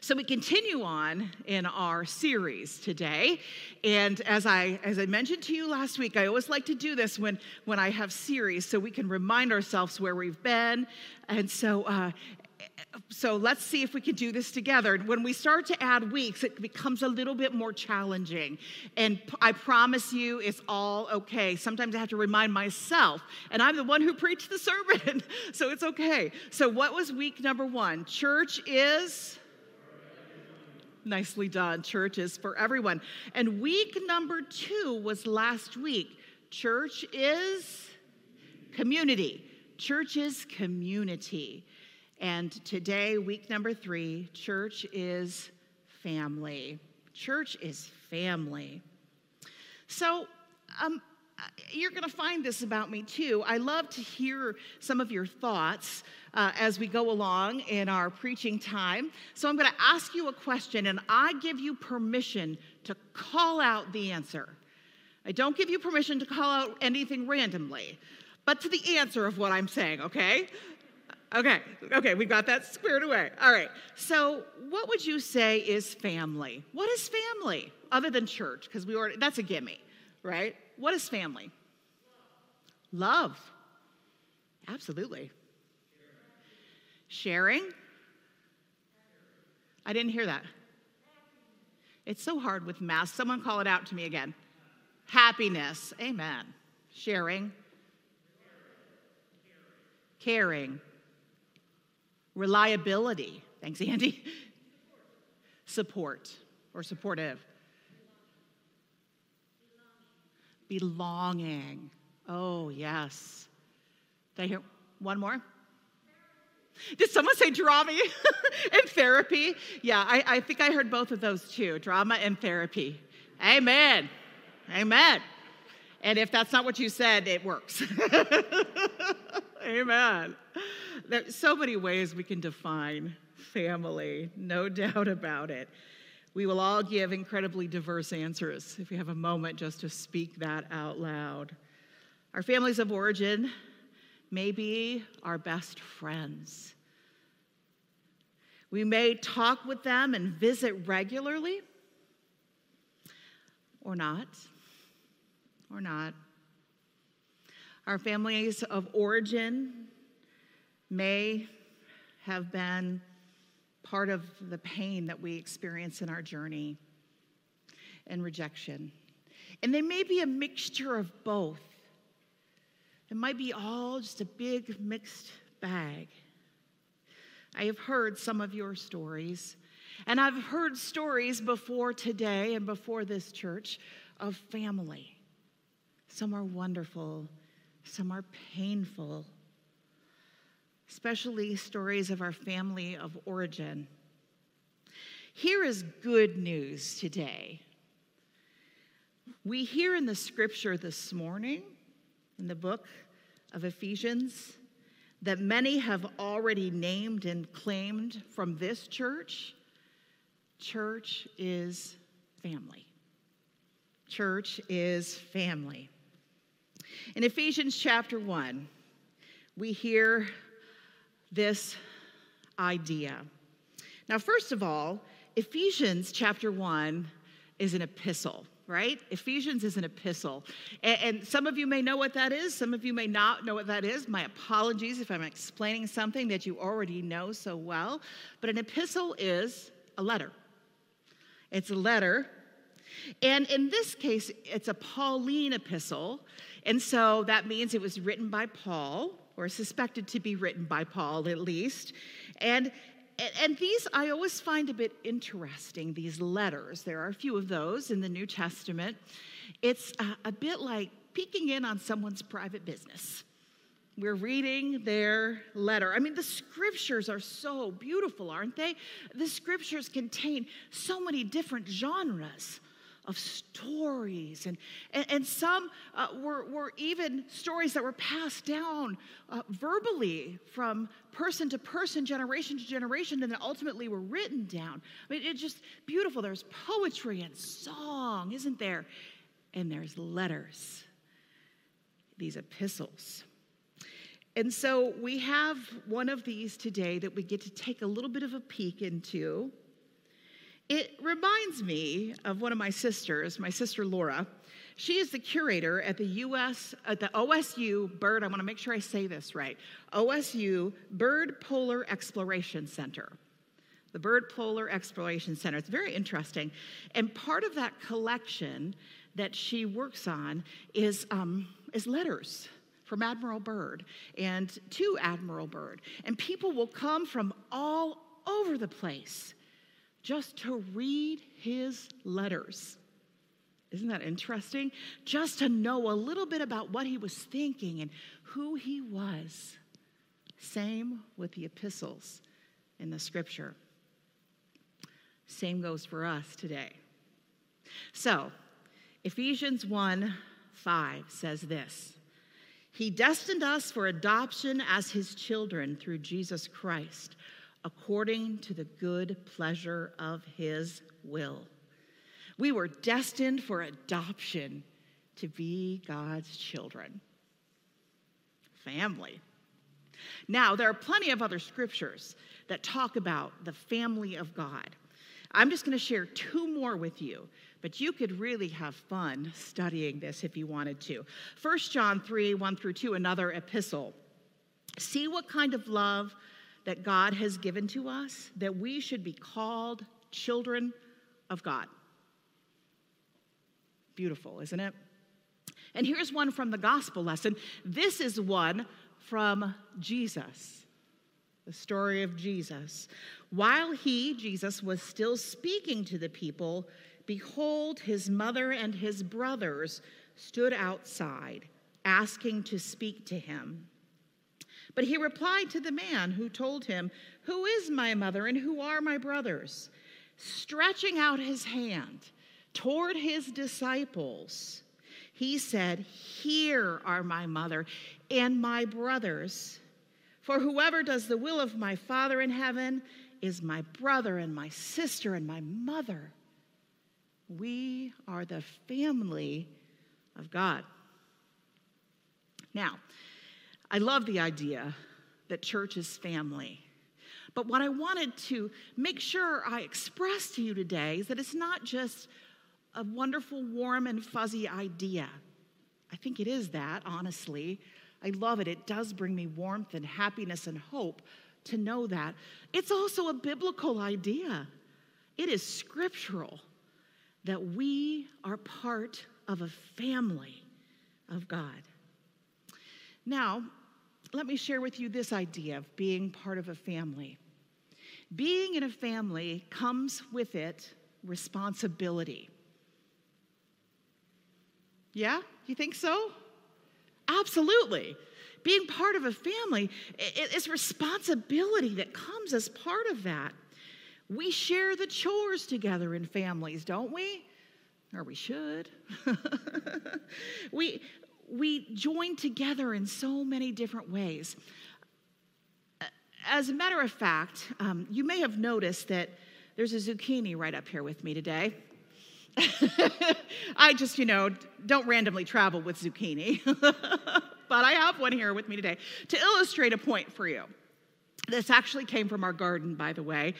So we continue on in our series today. And as I as I mentioned to you last week, I always like to do this when when I have series so we can remind ourselves where we've been. And so uh, so let's see if we can do this together. When we start to add weeks, it becomes a little bit more challenging. And I promise you, it's all okay. Sometimes I have to remind myself, and I'm the one who preached the sermon, so it's okay. So, what was week number one? Church is. Nicely done. Church is for everyone. And week number two was last week. Church is community. Church is community. And today, week number three, church is family. Church is family. So, um, you're going to find this about me too. I love to hear some of your thoughts uh, as we go along in our preaching time. So I'm going to ask you a question, and I give you permission to call out the answer. I don't give you permission to call out anything randomly, but to the answer of what I'm saying, okay? Okay, okay, we got that squared away. All right. So, what would you say is family? What is family other than church? Because we already that's a gimme, right? What is family? Love. Absolutely. Sharing. I didn't hear that. It's so hard with math. Someone call it out to me again. Happiness. Amen. Sharing. Caring reliability. Thanks, Andy. Support or supportive. Belonging. Oh, yes. Did I hear one more? Did someone say drama and therapy? Yeah, I, I think I heard both of those too drama and therapy. Amen. Amen. And if that's not what you said, it works. Amen. There's so many ways we can define family, no doubt about it. We will all give incredibly diverse answers if we have a moment just to speak that out loud. Our families of origin may be our best friends. We may talk with them and visit regularly, or not, or not. Our families of origin may have been part of the pain that we experience in our journey and rejection. And they may be a mixture of both. It might be all just a big mixed bag. I have heard some of your stories, and I've heard stories before today and before this church of family. Some are wonderful, some are painful especially stories of our family of origin. Here is good news today. We hear in the scripture this morning, in the book of Ephesians, that many have already named and claimed from this church. Church is family. Church is family. In Ephesians chapter 1, we hear this idea. Now, first of all, Ephesians chapter 1 is an epistle, right? Ephesians is an epistle. And, and, some of you may know what that is, some of you may not know what that is. My apologies if I'm explaining something that you already know so well. But an epistle is a letter. It's a letter. And in this case, it's a Pauline epistle. And so that means it was written by Paul or suspected to be written by Paul at least. And and these I always find a bit interesting, these letters. There are a few of those in the New Testament. It's a, a bit like peeking in on someone's private business. We're reading their letter. I mean, the scriptures are so beautiful, aren't they? The scriptures contain so many different genres of stories. And, and, and some uh, were, were even stories that were passed down uh, verbally from person to person, generation to generation, and then ultimately were written down. I mean, it's just beautiful. There's poetry and song, isn't there? And there's letters, these epistles. And so we have one of these today that we get to take a little bit of a peek into. It reminds me of one of my sisters, my sister Laura. She is the curator at the US, at the OSU Byrd, I want to make sure I say this right, OSU Byrd Polar Exploration Center. The Byrd Polar Exploration Center. It's very interesting. And part of that collection that she works on is, um, is letters from Admiral Byrd and to Admiral Byrd. And people will come from all over the place just to read his letters. Isn't that interesting? Just to know a little bit about what he was thinking and who he was. Same with the epistles in the scripture. Same goes for us today. So, Ephesians 1 5 says this He destined us for adoption as his children through Jesus Christ, according to the good pleasure of his will we were destined for adoption to be God's children. Family. Now, there are plenty of other scriptures that talk about the family of God. I'm just going to share two more with you, but you could really have fun studying this if you wanted to. 1 John 3 1 through 2, another epistle. See what kind of love that God has given to us, that we should be called children of God. Beautiful, isn't it? And here's one from the gospel lesson. This is one from Jesus, the story of Jesus. While he, Jesus, was still speaking to the people, behold, his mother and his brothers stood outside, asking to speak to him. But he replied to the man who told him, Who is my mother and who are my brothers? Stretching out his hand, toward his disciples, he said, Here are my mother and my brothers. For whoever does the will of my Father in heaven is my brother and my sister and my mother. We are the family of God. Now, I love the idea that church is family. But what I wanted to make sure I express to you today is that it's not just a wonderful, warm, and fuzzy idea. I think it is that, honestly. I love it. It does bring me warmth and happiness and hope to know that. It's also a biblical idea, it is scriptural that we are part of a family of God. Now, let me share with you this idea of being part of a family. Being in a family comes with it responsibility. Yeah? You think so? Absolutely. Being part of a family is responsibility that comes as part of that. We share the chores together in families, don't we? Or we should. we, we join together in so many different ways. As a matter of fact, um, you may have noticed that there's a zucchini right up here with me today. I just, you know, don't randomly travel with zucchini, but I have one here with me today to illustrate a point for you. This actually came from our garden, by the way,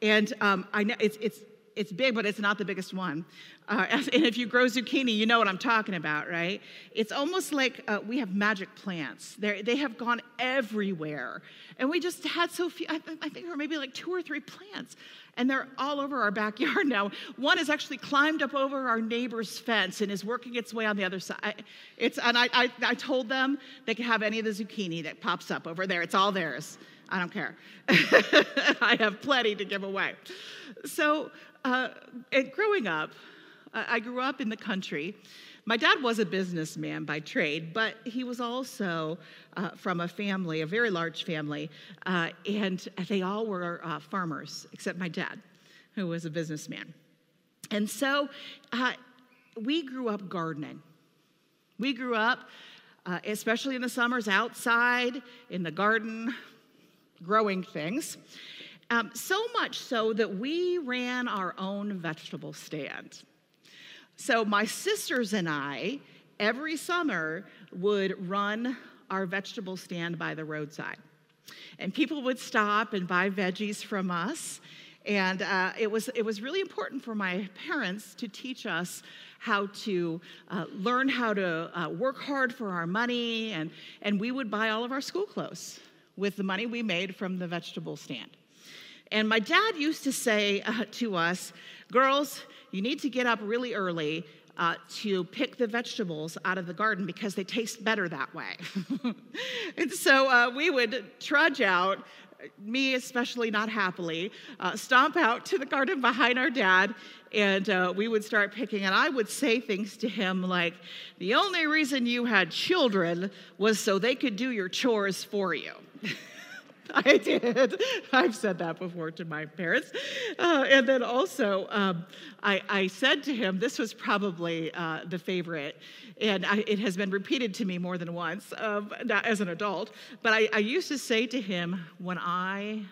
and um, I know it's it's it's big, but it's not the biggest one. Uh, and if you grow zucchini, you know what I'm talking about, right? It's almost like uh, we have magic plants. They're, they have gone everywhere. And we just had so few, I, th- I think there were maybe like two or three plants. And they're all over our backyard now. One has actually climbed up over our neighbor's fence and is working its way on the other side. It's, and I, I, I told them they could have any of the zucchini that pops up over there. It's all theirs. I don't care. I have plenty to give away. So, uh, growing up, I grew up in the country. My dad was a businessman by trade, but he was also uh, from a family, a very large family, uh, and they all were uh, farmers, except my dad, who was a businessman. And so uh, we grew up gardening. We grew up, uh, especially in the summers, outside in the garden, growing things. Um, so much so that we ran our own vegetable stand. So my sisters and I, every summer, would run our vegetable stand by the roadside. And people would stop and buy veggies from us. And uh, it, was, it was really important for my parents to teach us how to uh, learn how to uh, work hard for our money, and, and we would buy all of our school clothes with the money we made from the vegetable stand. And my dad used to say uh, to us, Girls, you need to get up really early uh, to pick the vegetables out of the garden because they taste better that way. and so uh, we would trudge out me especially not happily, uh, stomp out to the garden behind our dad, and uh, we would start picking. And I would say things to him like, The only reason you had children was so they could do your chores for you. I did. I've said that before to my parents. Uh, and then also, um, I, I, said to him, this was probably uh, the favorite, and I, it has been repeated to me more than once um, as an adult. But I, I used to say to him, when I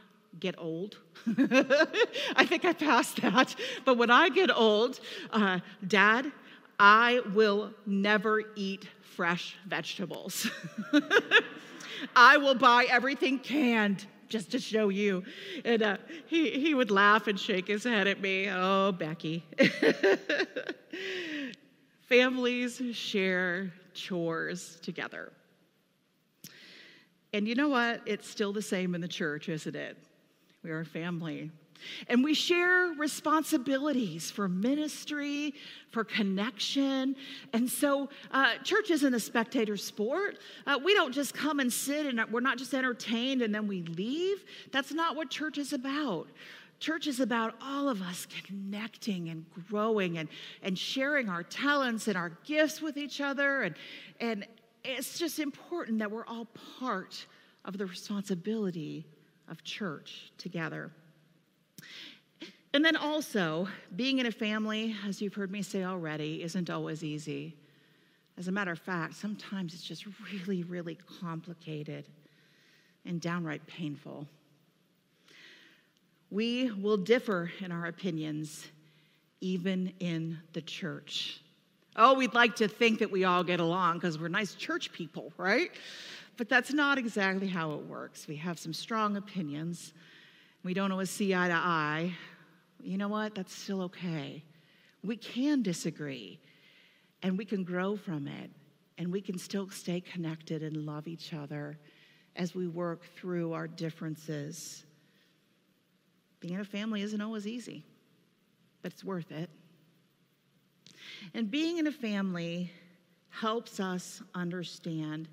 get old, I think I passed that, but when I get old, uh, Dad, I will never eat fresh vegetables. I will buy everything canned just to show you. And uh, he, he would laugh and shake his head at me. Oh, Becky. Families share chores together. And you know what? It's still the same in the church, isn't it? We are a family. And we share responsibilities for ministry, for connection. And so, uh, church isn't a spectator sport. Uh, we don't just come and sit and we're not just entertained and then we leave. That's not what church is about. Church is about all of us connecting and growing and, and sharing our talents and our gifts with each other. And, and it's just important that we're all part of the responsibility of church together. And then also, being in a family, as you've heard me say already, isn't always easy. As a matter of fact, sometimes it's just really, really complicated and downright painful. We will differ in our opinions, even in the church. Oh, we'd like to think that we all get along because we're nice church people, right? But that's not exactly how it works. We have some strong opinions. We don't always see eye to eye, you know what? That's still okay. We can disagree and we can grow from it and we can still stay connected and love each other as we work through our differences. Being in a family isn't always easy, but it's worth it. And being in a family helps us understand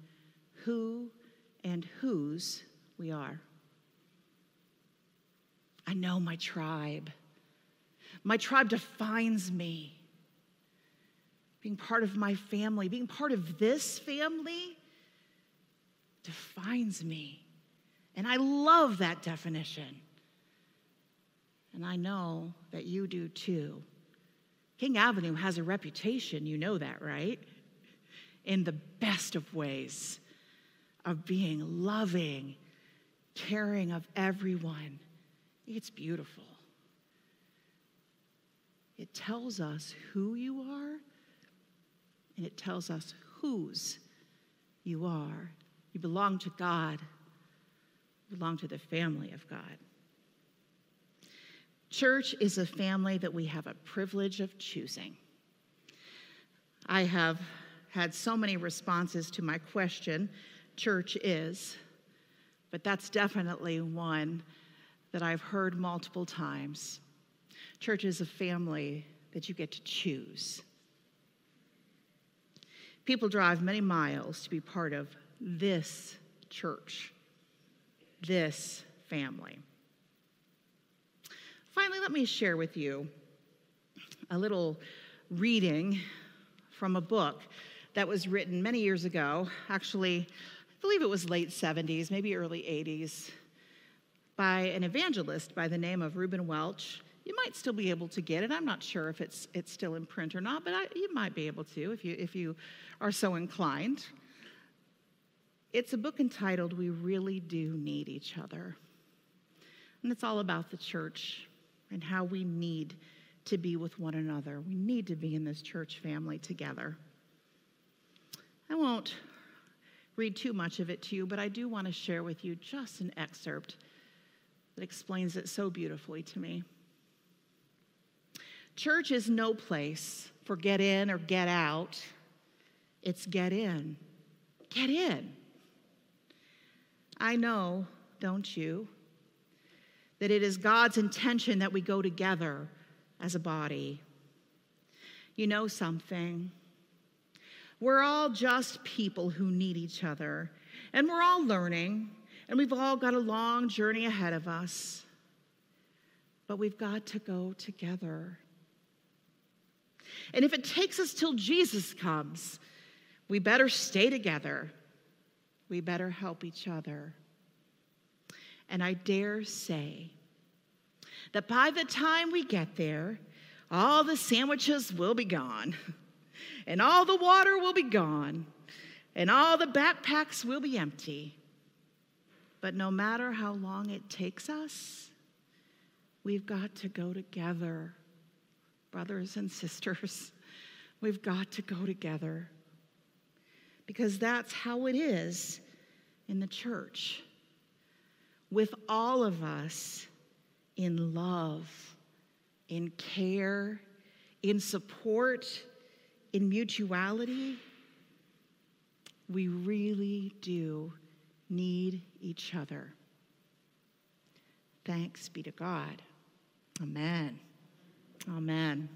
who and whose we are. I know my tribe. My tribe defines me. Being part of my family, being part of this family defines me. And I love that definition. And I know that you do too. King Avenue has a reputation, you know that, right? In the best of ways of being loving, caring of everyone. It's beautiful. It tells us who you are, and it tells us whose you are. You belong to God, you belong to the family of God. Church is a family that we have a privilege of choosing. I have had so many responses to my question, church is, but that's definitely one that I've heard multiple times. Church is a family that you get to choose. People drive many miles to be part of this church, this family. Finally, let me share with you a little reading from a book that was written many years ago. Actually, I believe it was late 70s, maybe early 80s, by an evangelist by the name of Reuben Welch you might still be able to get it. I'm not sure if it's, it's still in print or not, but I, you might be able to if you, if you are so inclined. It's a book entitled We Really Do Need Each Other. And it's all about the church and how we need to be with one another. We need to be in this church family together. I won't read too much of it to you, but I do want to share with you just an excerpt that explains it so beautifully to me. Church is no place for get in or get out, it's get in. Get in. I know, don't you, that it is God's intention that we go together as a body. You know something? We're all just people who need each other, and we're all learning, and we've all got a long journey ahead of us. But we've got to go together. And if it takes us till Jesus comes, we better stay together. We better help each other. And I dare say that by the time we get there, all the sandwiches will be gone, and all the water will be gone, and all the backpacks will be empty. But no matter how long it takes us, we've got to go together, brothers and sisters. We've got to go together because that's how it is in the church. With all of us in love, in care, in support, in mutuality, we really do need each other. Thanks be to God. Amen. Amen.